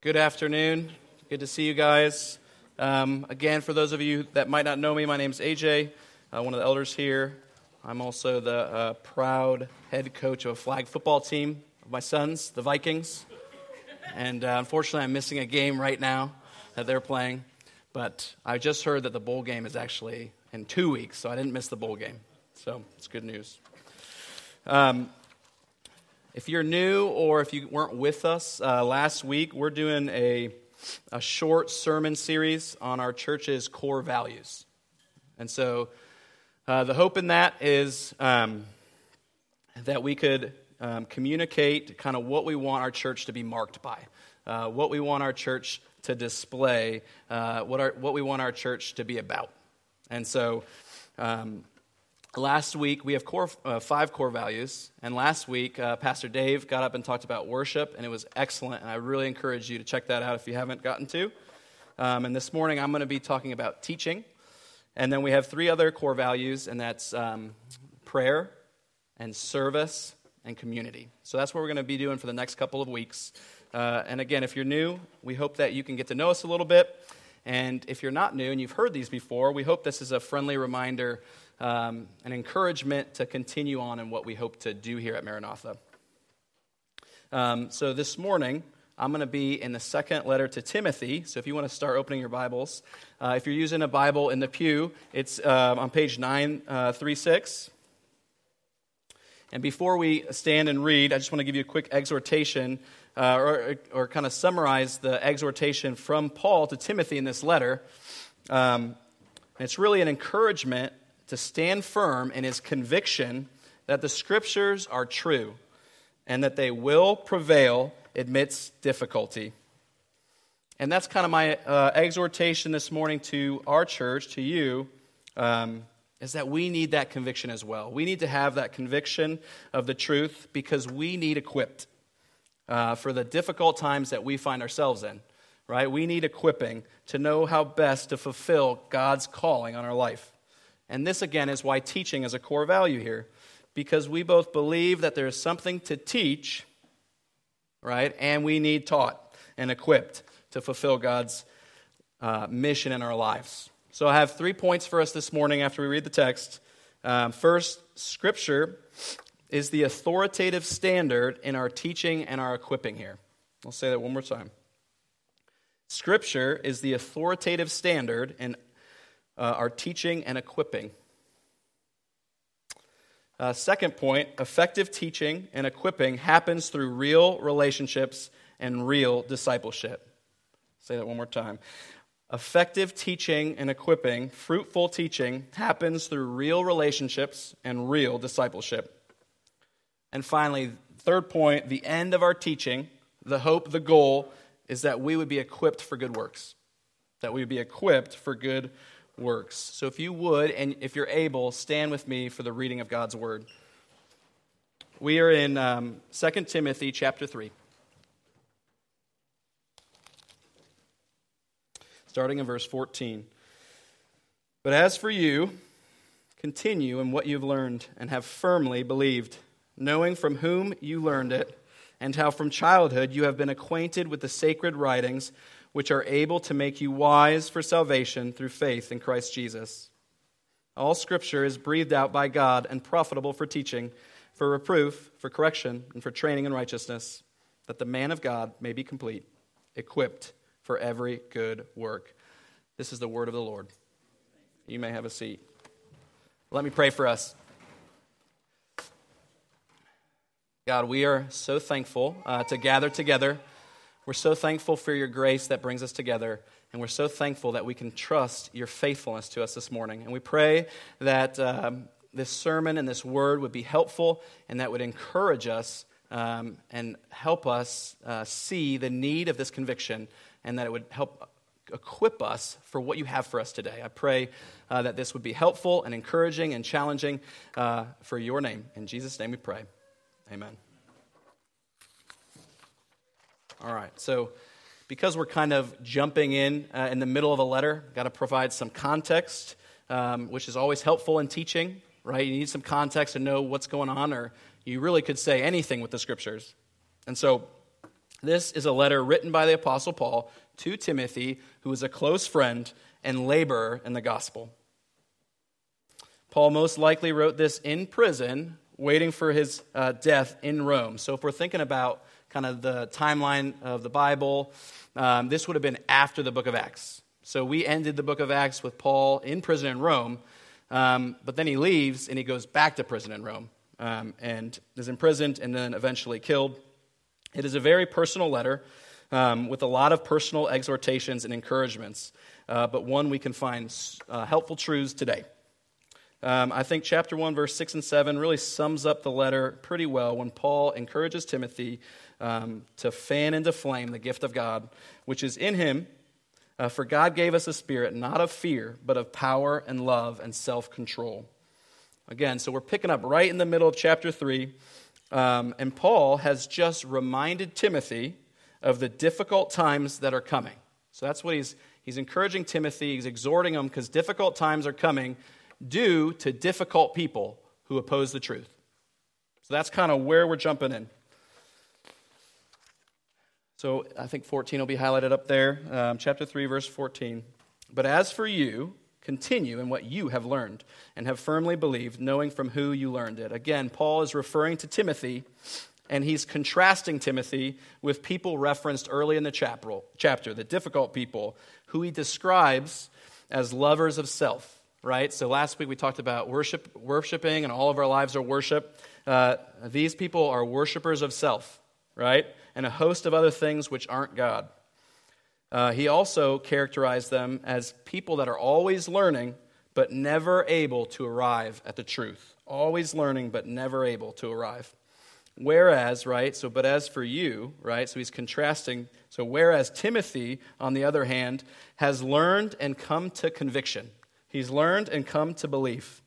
Good afternoon. Good to see you guys. Um, again, for those of you that might not know me, my name is AJ, uh, one of the elders here. I'm also the uh, proud head coach of a flag football team of my sons, the Vikings. And uh, unfortunately, I'm missing a game right now that they're playing. But I just heard that the bowl game is actually in two weeks, so I didn't miss the bowl game. So it's good news. Um, if you're new or if you weren't with us uh, last week, we're doing a, a short sermon series on our church's core values. And so uh, the hope in that is um, that we could um, communicate kind of what we want our church to be marked by, uh, what we want our church to display, uh, what, our, what we want our church to be about. And so um, Last week, we have core, uh, five core values. And last week, uh, Pastor Dave got up and talked about worship, and it was excellent. And I really encourage you to check that out if you haven't gotten to. Um, and this morning, I'm going to be talking about teaching. And then we have three other core values, and that's um, prayer and service and community. So that's what we're going to be doing for the next couple of weeks. Uh, and again, if you're new, we hope that you can get to know us a little bit. And if you're not new and you've heard these before, we hope this is a friendly reminder um, an encouragement to continue on in what we hope to do here at Maranatha. Um, so this morning, I'm going to be in the second letter to Timothy. So if you want to start opening your Bibles, uh, if you're using a Bible in the pew, it's uh, on page 936. Uh, and before we stand and read, I just want to give you a quick exhortation uh, or, or kind of summarize the exhortation from Paul to Timothy in this letter. Um, it's really an encouragement to stand firm in his conviction that the scriptures are true and that they will prevail amidst difficulty. And that's kind of my uh, exhortation this morning to our church, to you, um, is that we need that conviction as well. We need to have that conviction of the truth because we need equipped uh, for the difficult times that we find ourselves in, right? We need equipping to know how best to fulfill God's calling on our life. And this, again, is why teaching is a core value here, because we both believe that there is something to teach, right? And we need taught and equipped to fulfill God's uh, mission in our lives. So I have three points for us this morning after we read the text. Um, first, Scripture is the authoritative standard in our teaching and our equipping here. I'll say that one more time. Scripture is the authoritative standard in uh, our teaching and equipping. Uh, second point effective teaching and equipping happens through real relationships and real discipleship. Say that one more time. Effective teaching and equipping, fruitful teaching, happens through real relationships and real discipleship. And finally, third point the end of our teaching, the hope, the goal, is that we would be equipped for good works. That we would be equipped for good works. So if you would, and if you're able, stand with me for the reading of God's word. We are in um, 2 Timothy chapter 3. Starting in verse 14. But as for you, continue in what you've learned and have firmly believed, knowing from whom you learned it, and how from childhood you have been acquainted with the sacred writings which are able to make you wise for salvation through faith in Christ Jesus. All scripture is breathed out by God and profitable for teaching, for reproof, for correction, and for training in righteousness, that the man of God may be complete, equipped for every good work. This is the word of the Lord. You may have a seat. Let me pray for us. God, we are so thankful uh, to gather together we're so thankful for your grace that brings us together, and we're so thankful that we can trust your faithfulness to us this morning. And we pray that um, this sermon and this word would be helpful and that would encourage us um, and help us uh, see the need of this conviction, and that it would help equip us for what you have for us today. I pray uh, that this would be helpful and encouraging and challenging uh, for your name. In Jesus' name we pray. Amen. All right, so because we're kind of jumping in uh, in the middle of a letter, got to provide some context, um, which is always helpful in teaching, right? You need some context to know what's going on, or you really could say anything with the scriptures. And so This is a letter written by the Apostle Paul to Timothy, who is a close friend and laborer in the gospel. Paul most likely wrote this in prison, waiting for his uh, death in Rome. So if we're thinking about kind of the timeline of the Bible, um, this would have been after the book of Acts. So we ended the book of Acts with Paul in prison in Rome, um, but then he leaves and he goes back to prison in Rome um, and is imprisoned and then eventually killed. It is a very personal letter um, with a lot of personal exhortations and encouragements, uh, but one we can find uh, helpful truths today. Um, I think chapter 1, verse 6 and 7 really sums up the letter pretty well when Paul encourages Timothy um, to fan into flame the gift of God, which is in him. Uh, for God gave us a spirit not of fear, but of power and love and self control. Again, so we're picking up right in the middle of chapter 3. Um, and Paul has just reminded Timothy of the difficult times that are coming. So that's what he's, he's encouraging Timothy, he's exhorting him because difficult times are coming due to difficult people who oppose the truth. So that's kind of where we're jumping in. So I think 14 will be highlighted up there, um, chapter 3, verse 14. But as for you, continue in what you have learned and have firmly believed, knowing from who you learned it. Again, Paul is referring to Timothy, and he's contrasting Timothy with people referenced early in the chapter, the difficult people, who he describes as lovers of self right? So last week we talked about worship, worshiping, and all of our lives are worship. Uh, these people are worshipers of self, right? And a host of other things which aren't God. Uh, he also characterized them as people that are always learning, but never able to arrive at the truth. Always learning, but never able to arrive. Whereas, right, so, but as for you, right, so he's contrasting. So, whereas Timothy, on the other hand, has learned and come to conviction. He's learned and come to belief.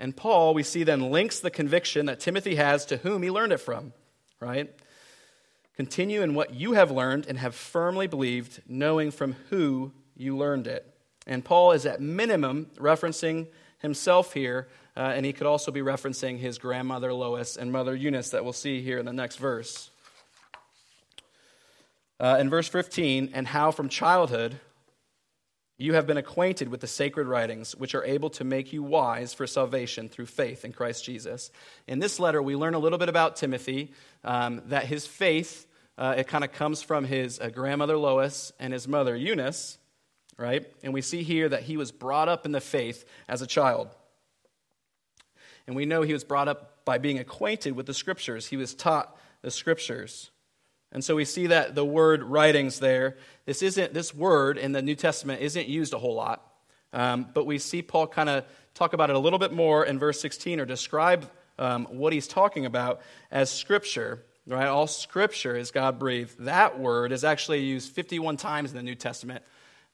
And Paul, we see then, links the conviction that Timothy has to whom he learned it from, right? Continue in what you have learned and have firmly believed, knowing from who you learned it. And Paul is at minimum referencing himself here, uh, and he could also be referencing his grandmother Lois and mother Eunice that we'll see here in the next verse. Uh, in verse 15, and how from childhood you have been acquainted with the sacred writings, which are able to make you wise for salvation through faith in Christ Jesus. In this letter, we learn a little bit about Timothy, um, that his faith, uh, it kind of comes from his uh, grandmother Lois and his mother Eunice, right? And we see here that he was brought up in the faith as a child. And we know he was brought up by being acquainted with the scriptures, he was taught the scriptures. And so we see that the word writings there, this isn't this word in the New Testament isn't used a whole lot. Um, but we see Paul kind of talk about it a little bit more in verse 16 or describe um, what he's talking about as scripture. Right? All scripture is God breathed. That word is actually used 51 times in the New Testament.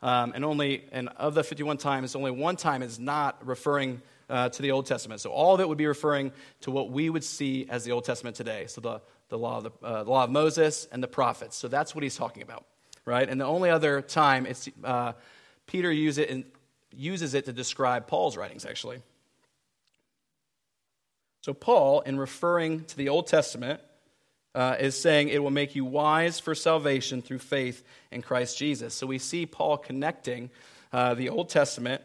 Um, and only and of the 51 times, only one time is not referring uh, to the Old Testament. So all of it would be referring to what we would see as the Old Testament today. So the, the, law, of the, uh, the law of Moses and the prophets. So that's what he's talking about, right? And the only other time it's, uh, Peter use it uses it to describe Paul's writings, actually. So Paul, in referring to the Old Testament, uh, is saying it will make you wise for salvation through faith in Christ Jesus. So we see Paul connecting uh, the Old Testament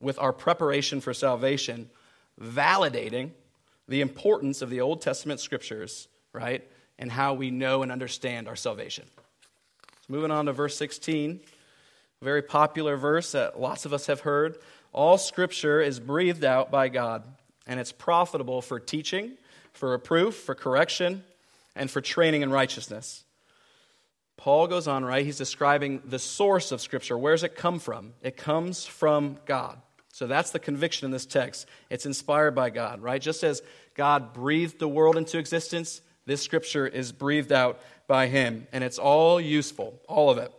with our preparation for salvation, validating the importance of the Old Testament scriptures, right, and how we know and understand our salvation. So moving on to verse 16, a very popular verse that lots of us have heard. All scripture is breathed out by God, and it's profitable for teaching, for reproof, for correction, and for training in righteousness. Paul goes on, right? He's describing the source of Scripture. Where does it come from? It comes from God. So that's the conviction in this text. It's inspired by God, right? Just as God breathed the world into existence, this scripture is breathed out by Him. And it's all useful, all of it.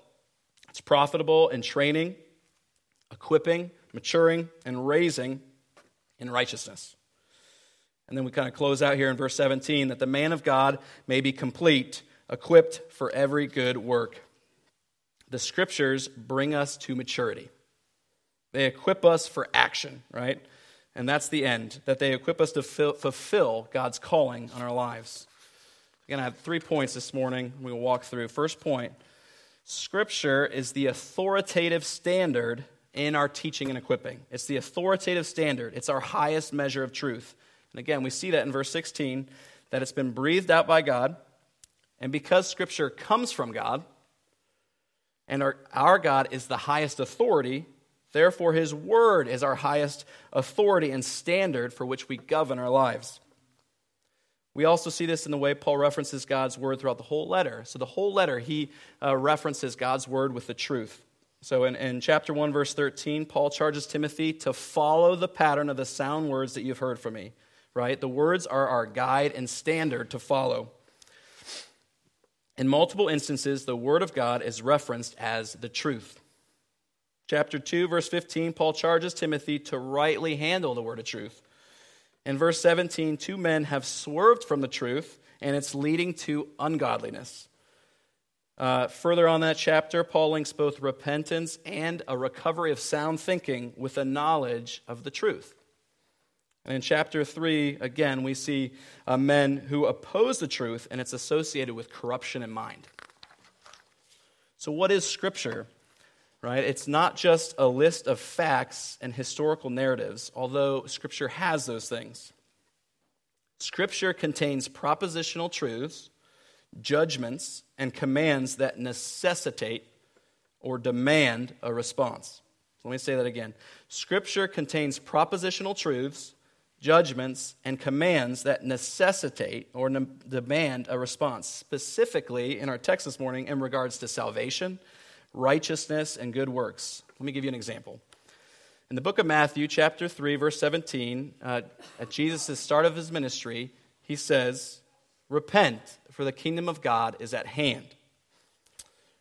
It's profitable in training, equipping, maturing, and raising in righteousness. And then we kind of close out here in verse 17 that the man of God may be complete, equipped for every good work. The scriptures bring us to maturity. They equip us for action, right? And that's the end, that they equip us to fulfill God's calling on our lives. Again, I have three points this morning we will walk through. First point Scripture is the authoritative standard in our teaching and equipping. It's the authoritative standard, it's our highest measure of truth. And again, we see that in verse 16 that it's been breathed out by God. And because Scripture comes from God, and our, our God is the highest authority, therefore His Word is our highest authority and standard for which we govern our lives. We also see this in the way Paul references God's Word throughout the whole letter. So, the whole letter, he uh, references God's Word with the truth. So, in, in chapter 1, verse 13, Paul charges Timothy to follow the pattern of the sound words that you've heard from me right? The words are our guide and standard to follow. In multiple instances, the Word of God is referenced as the truth. Chapter 2, verse 15, Paul charges Timothy to rightly handle the word of truth. In verse 17, two men have swerved from the truth, and it's leading to ungodliness. Uh, further on that chapter, Paul links both repentance and a recovery of sound thinking with a knowledge of the truth. And in chapter 3, again, we see uh, men who oppose the truth, and it's associated with corruption in mind. So, what is Scripture? Right? It's not just a list of facts and historical narratives, although Scripture has those things. Scripture contains propositional truths, judgments, and commands that necessitate or demand a response. So let me say that again. Scripture contains propositional truths, judgments, and commands that necessitate or ne- demand a response, specifically in our text this morning in regards to salvation, righteousness, and good works. Let me give you an example. In the book of Matthew, chapter 3, verse 17, uh, at Jesus' start of his ministry, he says, Repent, for the kingdom of God is at hand.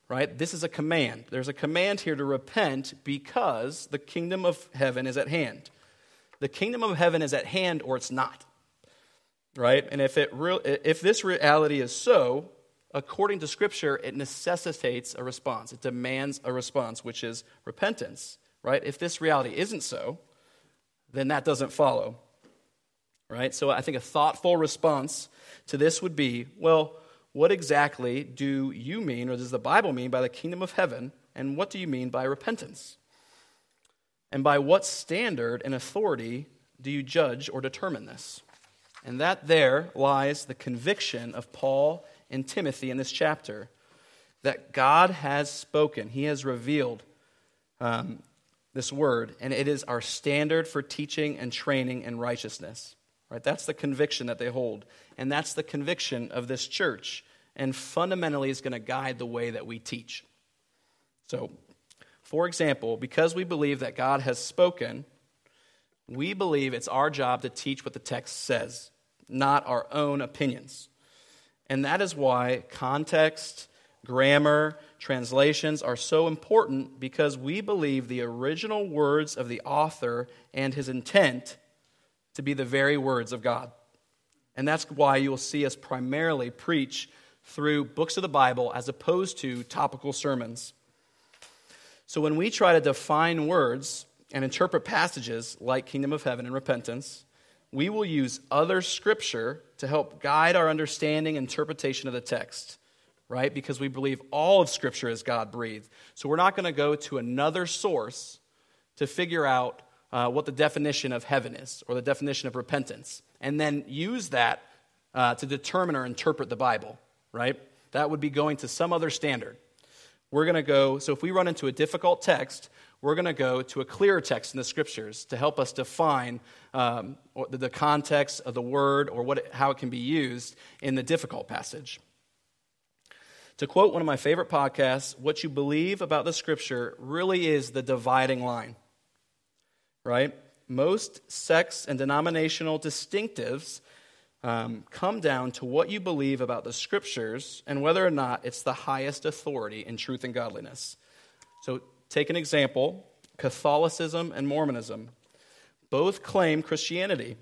Right? This is a command. There's a command here to repent because the kingdom of heaven is at hand the kingdom of heaven is at hand or it's not. Right? And if, it re- if this reality is so, according to Scripture, it necessitates a response. It demands a response, which is repentance. Right? If this reality isn't so, then that doesn't follow. Right? So I think a thoughtful response to this would be well, what exactly do you mean, or does the Bible mean, by the kingdom of heaven? And what do you mean by repentance? And by what standard and authority do you judge or determine this? And that there lies the conviction of Paul and Timothy in this chapter that God has spoken, He has revealed um, this word, and it is our standard for teaching and training in righteousness. Right? That's the conviction that they hold. And that's the conviction of this church. And fundamentally is going to guide the way that we teach. So for example, because we believe that God has spoken, we believe it's our job to teach what the text says, not our own opinions. And that is why context, grammar, translations are so important because we believe the original words of the author and his intent to be the very words of God. And that's why you will see us primarily preach through books of the Bible as opposed to topical sermons. So when we try to define words and interpret passages like kingdom of heaven and repentance, we will use other scripture to help guide our understanding and interpretation of the text, right? Because we believe all of scripture is God breathed. So we're not going to go to another source to figure out uh, what the definition of heaven is or the definition of repentance and then use that uh, to determine or interpret the Bible, right? That would be going to some other standard. We're going to go, so if we run into a difficult text, we're going to go to a clearer text in the scriptures to help us define um, the context of the word or what it, how it can be used in the difficult passage. To quote one of my favorite podcasts, what you believe about the scripture really is the dividing line, right? Most sects and denominational distinctives um, come down to what you believe about the scriptures and whether or not it's the highest authority in truth and godliness. So, take an example Catholicism and Mormonism. Both claim Christianity,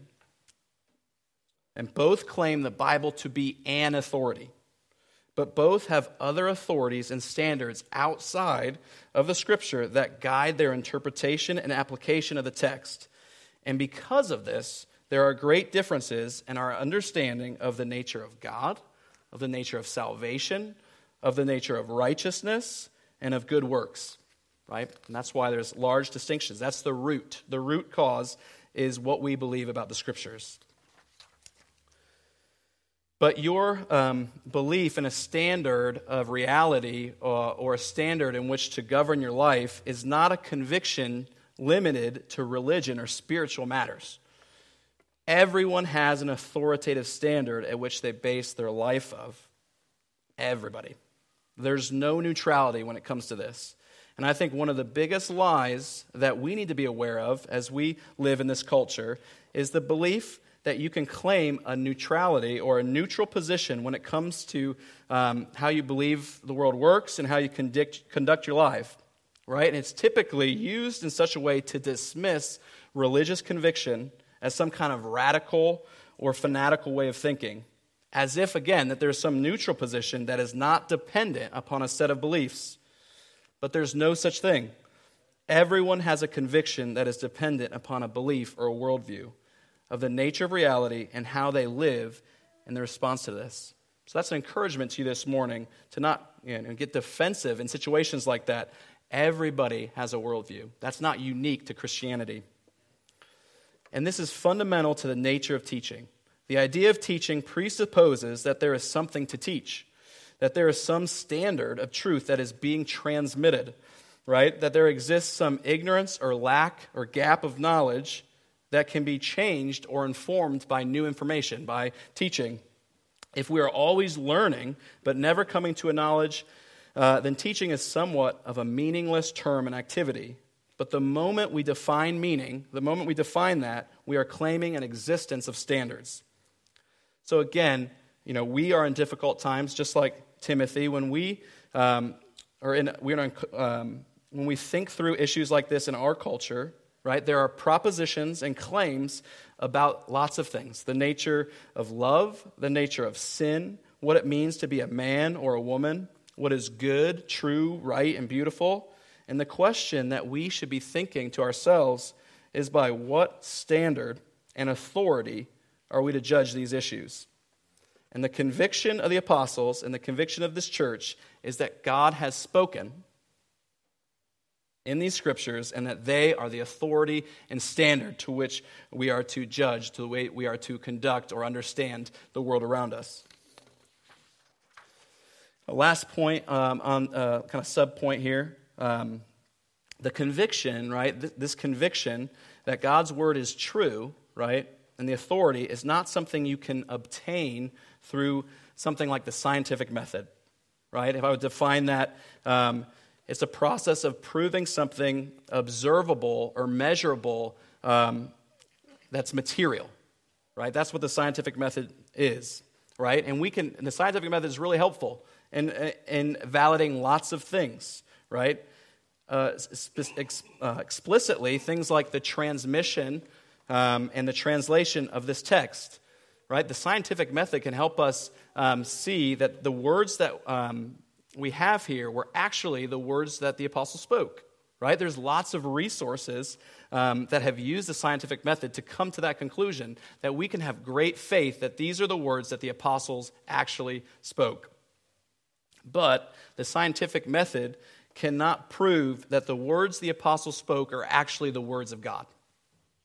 and both claim the Bible to be an authority. But both have other authorities and standards outside of the scripture that guide their interpretation and application of the text. And because of this, there are great differences in our understanding of the nature of God, of the nature of salvation, of the nature of righteousness, and of good works. Right? And that's why there's large distinctions. That's the root. The root cause is what we believe about the scriptures. But your um, belief in a standard of reality or, uh, or a standard in which to govern your life is not a conviction limited to religion or spiritual matters. Everyone has an authoritative standard at which they base their life of. Everybody. There's no neutrality when it comes to this. And I think one of the biggest lies that we need to be aware of as we live in this culture is the belief that you can claim a neutrality or a neutral position when it comes to um, how you believe the world works and how you conduct, conduct your life, right? And it's typically used in such a way to dismiss religious conviction as some kind of radical or fanatical way of thinking, as if, again, that there's some neutral position that is not dependent upon a set of beliefs. But there's no such thing. Everyone has a conviction that is dependent upon a belief or a worldview of the nature of reality and how they live in the response to this. So that's an encouragement to you this morning to not you know, get defensive in situations like that. Everybody has a worldview. That's not unique to Christianity. And this is fundamental to the nature of teaching. The idea of teaching presupposes that there is something to teach, that there is some standard of truth that is being transmitted, right? That there exists some ignorance or lack or gap of knowledge that can be changed or informed by new information, by teaching. If we are always learning but never coming to a knowledge, uh, then teaching is somewhat of a meaningless term and activity. But the moment we define meaning, the moment we define that, we are claiming an existence of standards. So again, you know, we are in difficult times, just like Timothy. When we um, are in, we're in, um, when we think through issues like this in our culture, right? There are propositions and claims about lots of things the nature of love, the nature of sin, what it means to be a man or a woman, what is good, true, right, and beautiful. And the question that we should be thinking to ourselves is by what standard and authority are we to judge these issues? And the conviction of the apostles and the conviction of this church is that God has spoken in these scriptures and that they are the authority and standard to which we are to judge, to the way we are to conduct or understand the world around us. Last point um, on uh, kind of sub point here. Um, the conviction, right? Th- this conviction that God's word is true, right? And the authority is not something you can obtain through something like the scientific method, right? If I would define that, um, it's a process of proving something observable or measurable um, that's material, right? That's what the scientific method is, right? And we can, and the scientific method is really helpful in, in validating lots of things, right? Uh, ex, uh, explicitly, things like the transmission um, and the translation of this text, right? The scientific method can help us um, see that the words that um, we have here were actually the words that the apostle spoke, right? There's lots of resources um, that have used the scientific method to come to that conclusion that we can have great faith that these are the words that the apostles actually spoke. But the scientific method cannot prove that the words the apostles spoke are actually the words of God,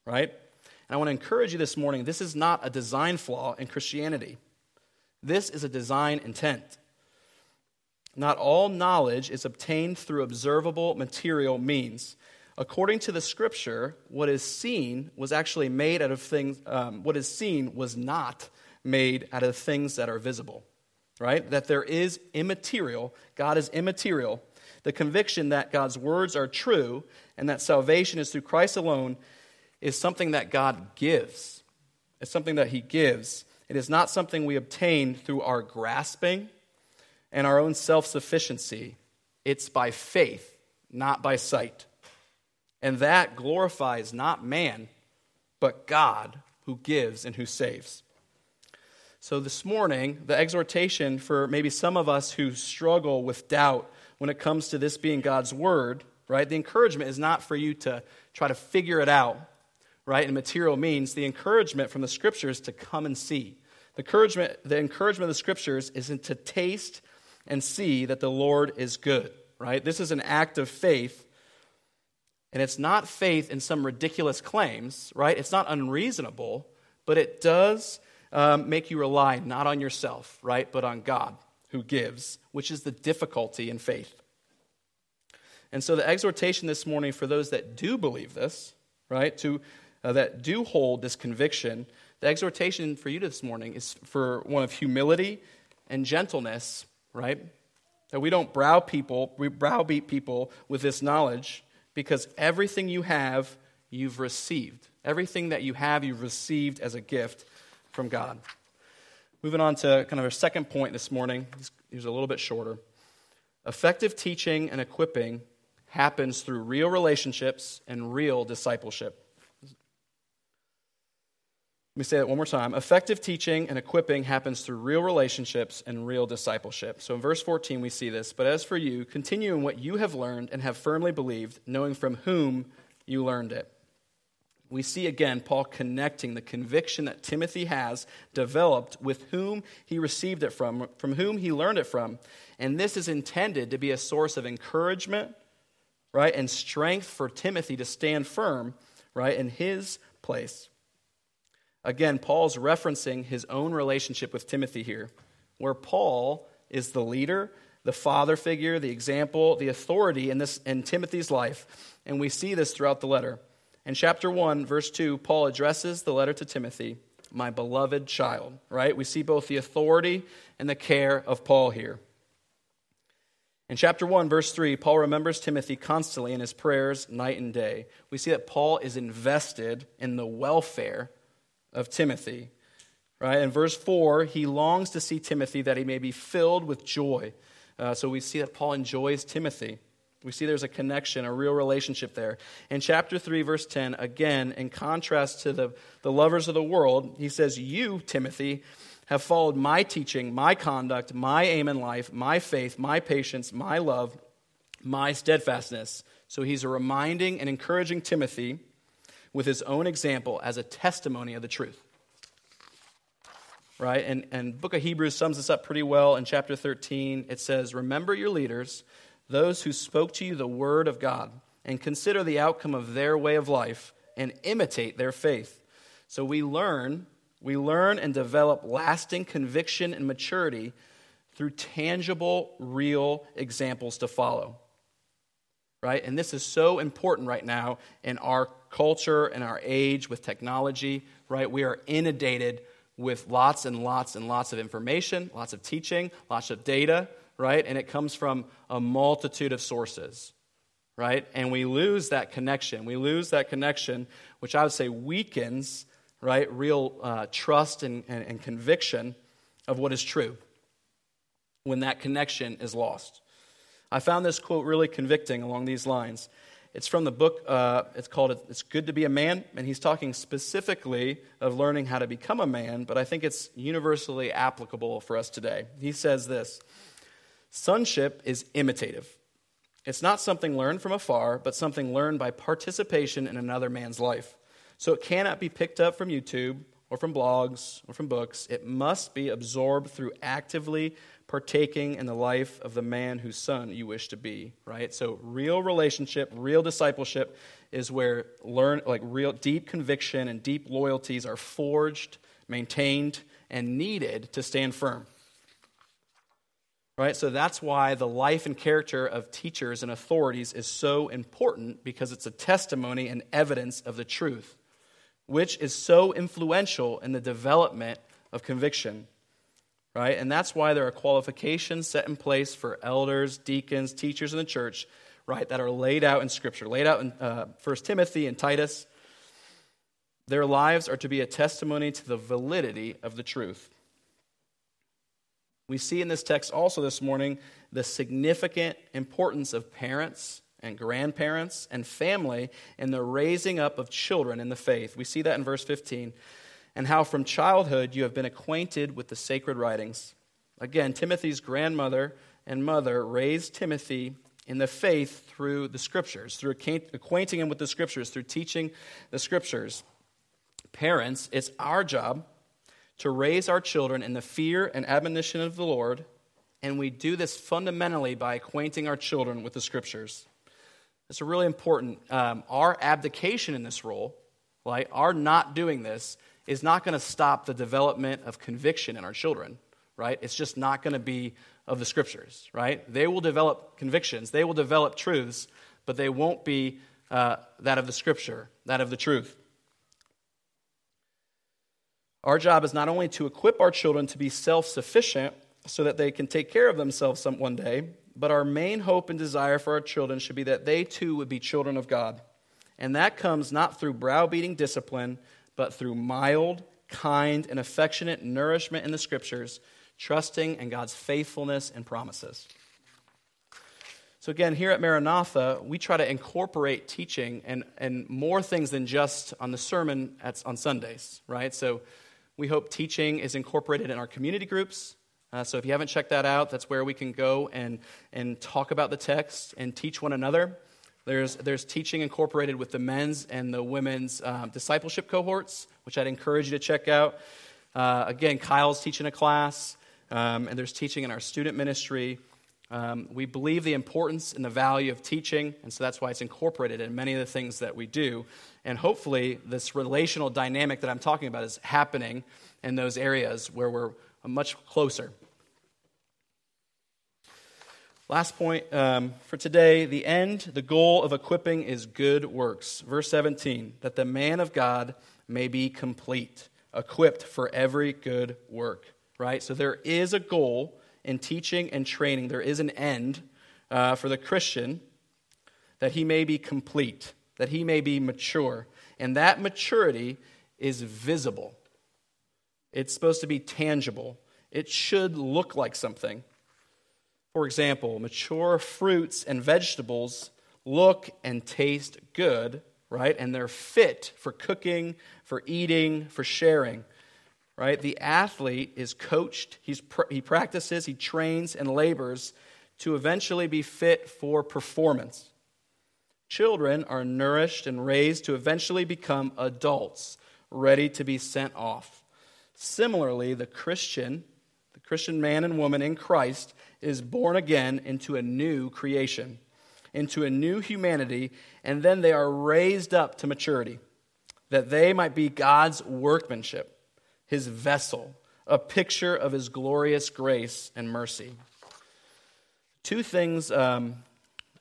right? And I want to encourage you this morning this is not a design flaw in Christianity, this is a design intent. Not all knowledge is obtained through observable material means. According to the scripture, what is seen was actually made out of things, um, what is seen was not made out of things that are visible, right? That there is immaterial, God is immaterial. The conviction that God's words are true and that salvation is through Christ alone is something that God gives. It's something that He gives. It is not something we obtain through our grasping and our own self sufficiency. It's by faith, not by sight. And that glorifies not man, but God who gives and who saves. So, this morning, the exhortation for maybe some of us who struggle with doubt when it comes to this being God's word, right? The encouragement is not for you to try to figure it out, right, in material means. The encouragement from the scriptures to come and see, The encouragement, the encouragement of the scriptures is to taste and see that the Lord is good, right? This is an act of faith. And it's not faith in some ridiculous claims, right? It's not unreasonable, but it does um, make you rely not on yourself, right, but on God who gives, which is the difficulty in faith. And so the exhortation this morning for those that do believe this, right, to uh, that do hold this conviction, the exhortation for you this morning is for one of humility and gentleness, right? That we don't brow people, we browbeat people with this knowledge because everything you have, you've received. Everything that you have, you've received as a gift from God. Moving on to kind of our second point this morning. He's a little bit shorter. Effective teaching and equipping happens through real relationships and real discipleship. Let me say that one more time. Effective teaching and equipping happens through real relationships and real discipleship. So in verse 14, we see this. But as for you, continue in what you have learned and have firmly believed, knowing from whom you learned it. We see again Paul connecting the conviction that Timothy has developed with whom he received it from, from whom he learned it from. And this is intended to be a source of encouragement right? And strength for Timothy to stand firm, right, in his place. Again, Paul's referencing his own relationship with Timothy here, where Paul is the leader, the father figure, the example, the authority in, this, in Timothy's life. And we see this throughout the letter. In chapter 1, verse 2, Paul addresses the letter to Timothy, my beloved child, right? We see both the authority and the care of Paul here. In chapter 1, verse 3, Paul remembers Timothy constantly in his prayers night and day. We see that Paul is invested in the welfare of Timothy. Right? In verse 4, he longs to see Timothy that he may be filled with joy. Uh, so we see that Paul enjoys Timothy. We see there's a connection, a real relationship there. In chapter 3, verse 10, again, in contrast to the, the lovers of the world, he says, You, Timothy, have followed my teaching, my conduct, my aim in life, my faith, my patience, my love, my steadfastness. So he's reminding and encouraging Timothy with his own example as a testimony of the truth. Right? And, and book of Hebrews sums this up pretty well in chapter 13. It says, Remember your leaders, those who spoke to you the word of God, and consider the outcome of their way of life and imitate their faith. So we learn we learn and develop lasting conviction and maturity through tangible, real examples to follow. Right? And this is so important right now in our culture and our age with technology, right? We are inundated with lots and lots and lots of information, lots of teaching, lots of data, right? And it comes from a multitude of sources, right? And we lose that connection. We lose that connection, which I would say weakens right? Real uh, trust and, and, and conviction of what is true when that connection is lost. I found this quote really convicting along these lines. It's from the book, uh, it's called It's Good to Be a Man, and he's talking specifically of learning how to become a man, but I think it's universally applicable for us today. He says this Sonship is imitative. It's not something learned from afar, but something learned by participation in another man's life. So it cannot be picked up from YouTube or from blogs or from books. It must be absorbed through actively partaking in the life of the man whose son you wish to be, right? So real relationship, real discipleship is where learn like real deep conviction and deep loyalties are forged, maintained, and needed to stand firm. Right? So that's why the life and character of teachers and authorities is so important because it's a testimony and evidence of the truth which is so influential in the development of conviction. Right? And that's why there are qualifications set in place for elders, deacons, teachers in the church, right, that are laid out in Scripture, laid out in uh, 1 Timothy and Titus. Their lives are to be a testimony to the validity of the truth. We see in this text also this morning the significant importance of parents and grandparents and family in the raising up of children in the faith. We see that in verse 15. And how from childhood you have been acquainted with the sacred writings. Again, Timothy's grandmother and mother raised Timothy in the faith through the scriptures, through acquainting him with the scriptures, through teaching the scriptures. Parents, it's our job to raise our children in the fear and admonition of the Lord, and we do this fundamentally by acquainting our children with the Scriptures. It's really important. Um, our abdication in this role, like our not doing this, is not going to stop the development of conviction in our children, right? It's just not going to be of the Scriptures, right? They will develop convictions, they will develop truths, but they won't be uh, that of the Scripture, that of the truth. Our job is not only to equip our children to be self sufficient so that they can take care of themselves some, one day, but our main hope and desire for our children should be that they too would be children of God. And that comes not through browbeating discipline, but through mild, kind, and affectionate nourishment in the scriptures, trusting in God's faithfulness and promises. So, again, here at Maranatha, we try to incorporate teaching and, and more things than just on the sermon at, on Sundays, right? So, we hope teaching is incorporated in our community groups. Uh, so if you haven't checked that out, that's where we can go and, and talk about the text and teach one another. There's, there's teaching incorporated with the men's and the women's um, discipleship cohorts, which I'd encourage you to check out. Uh, again, Kyle's teaching a class, um, and there's teaching in our student ministry. Um, we believe the importance and the value of teaching, and so that's why it's incorporated in many of the things that we do. And hopefully, this relational dynamic that I'm talking about is happening in those areas where we're much closer. Last point um, for today the end, the goal of equipping is good works. Verse 17, that the man of God may be complete, equipped for every good work. Right? So there is a goal in teaching and training, there is an end uh, for the Christian that he may be complete, that he may be mature. And that maturity is visible, it's supposed to be tangible, it should look like something. For example, mature fruits and vegetables look and taste good, right? And they're fit for cooking, for eating, for sharing right? The athlete is coached, he's, he practices, he trains, and labors to eventually be fit for performance. Children are nourished and raised to eventually become adults, ready to be sent off. Similarly, the Christian, Christian man and woman in Christ, is born again into a new creation, into a new humanity, and then they are raised up to maturity, that they might be God's workmanship his vessel, a picture of his glorious grace and mercy. Two things um,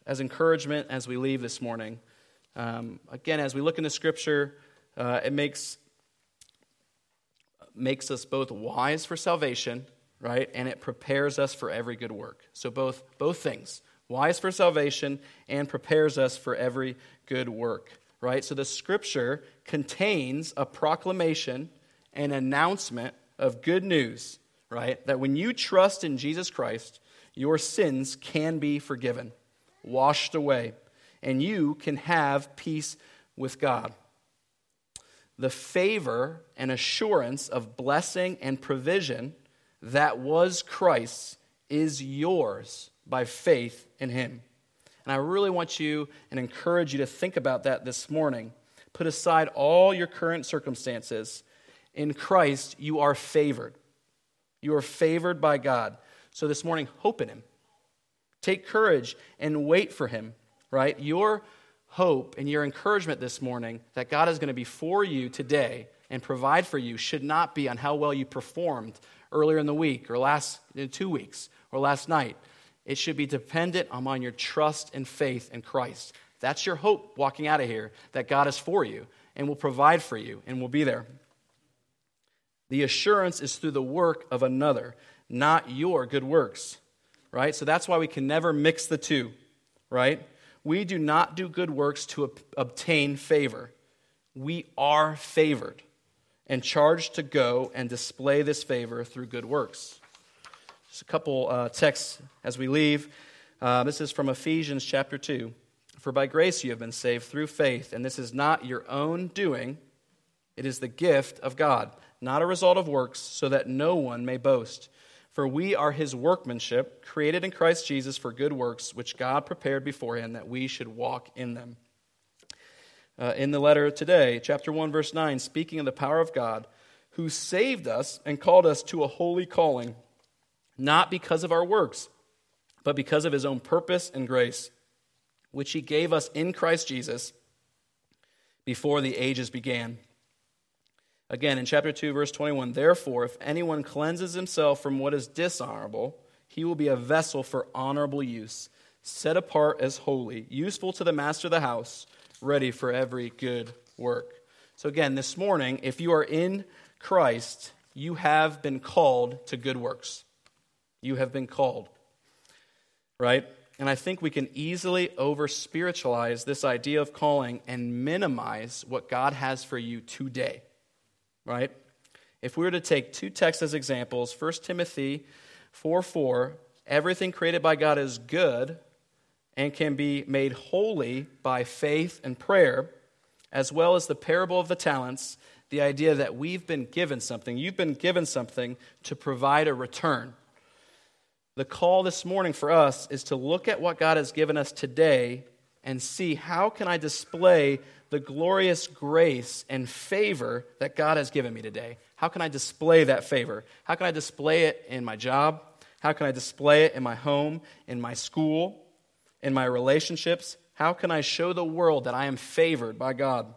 as encouragement as we leave this morning. Um, again, as we look into Scripture, uh, it makes, makes us both wise for salvation, right? And it prepares us for every good work. So, both, both things wise for salvation and prepares us for every good work, right? So, the Scripture contains a proclamation an announcement of good news, right? That when you trust in Jesus Christ, your sins can be forgiven, washed away, and you can have peace with God. The favor and assurance of blessing and provision that was Christ's is yours by faith in Him. And I really want you and encourage you to think about that this morning. Put aside all your current circumstances in Christ, you are favored. You are favored by God. So this morning, hope in Him. Take courage and wait for Him, right? Your hope and your encouragement this morning that God is going to be for you today and provide for you should not be on how well you performed earlier in the week or last in two weeks or last night. It should be dependent on your trust and faith in Christ. That's your hope walking out of here that God is for you and will provide for you and will be there. The assurance is through the work of another, not your good works. Right? So that's why we can never mix the two. Right? We do not do good works to ob- obtain favor. We are favored and charged to go and display this favor through good works. Just a couple uh, texts as we leave. Uh, this is from Ephesians chapter 2. For by grace you have been saved through faith, and this is not your own doing, it is the gift of God not a result of works, so that no one may boast. For we are his workmanship, created in Christ Jesus for good works, which God prepared beforehand that we should walk in them. Uh, in the letter today, chapter 1, verse 9, speaking of the power of God, who saved us and called us to a holy calling, not because of our works, but because of his own purpose and grace, which he gave us in Christ Jesus before the ages began. Again, in chapter 2, verse 21, therefore, if anyone cleanses himself from what is dishonorable, he will be a vessel for honorable use, set apart as holy, useful to the master of the house, ready for every good work. So, again, this morning, if you are in Christ, you have been called to good works. You have been called. Right? And I think we can easily over spiritualize this idea of calling and minimize what God has for you today. Right? If we were to take two texts as examples, 1 Timothy 4 4, everything created by God is good and can be made holy by faith and prayer, as well as the parable of the talents, the idea that we've been given something. You've been given something to provide a return. The call this morning for us is to look at what God has given us today and see how can I display the glorious grace and favor that God has given me today? How can I display that favor? How can I display it in my job? How can I display it in my home, in my school, in my relationships? How can I show the world that I am favored by God?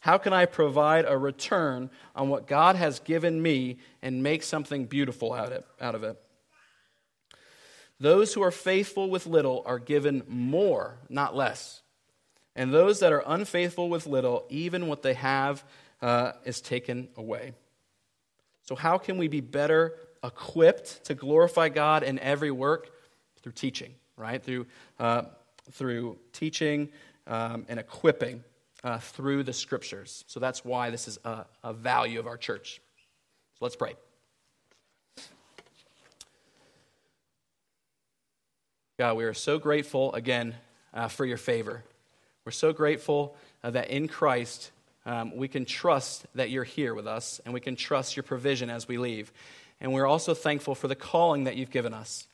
How can I provide a return on what God has given me and make something beautiful out of it? Those who are faithful with little are given more, not less. And those that are unfaithful with little, even what they have uh, is taken away. So, how can we be better equipped to glorify God in every work? Through teaching, right? Through, uh, through teaching um, and equipping uh, through the scriptures. So, that's why this is a, a value of our church. So, let's pray. God, we are so grateful again uh, for your favor. We're so grateful uh, that in Christ um, we can trust that you're here with us and we can trust your provision as we leave. And we're also thankful for the calling that you've given us.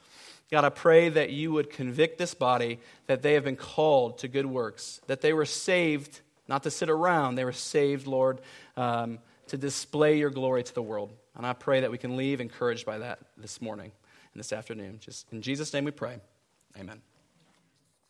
God, I pray that you would convict this body that they have been called to good works, that they were saved not to sit around, they were saved, Lord, um, to display your glory to the world. And I pray that we can leave encouraged by that this morning and this afternoon. Just in Jesus' name we pray. Amen.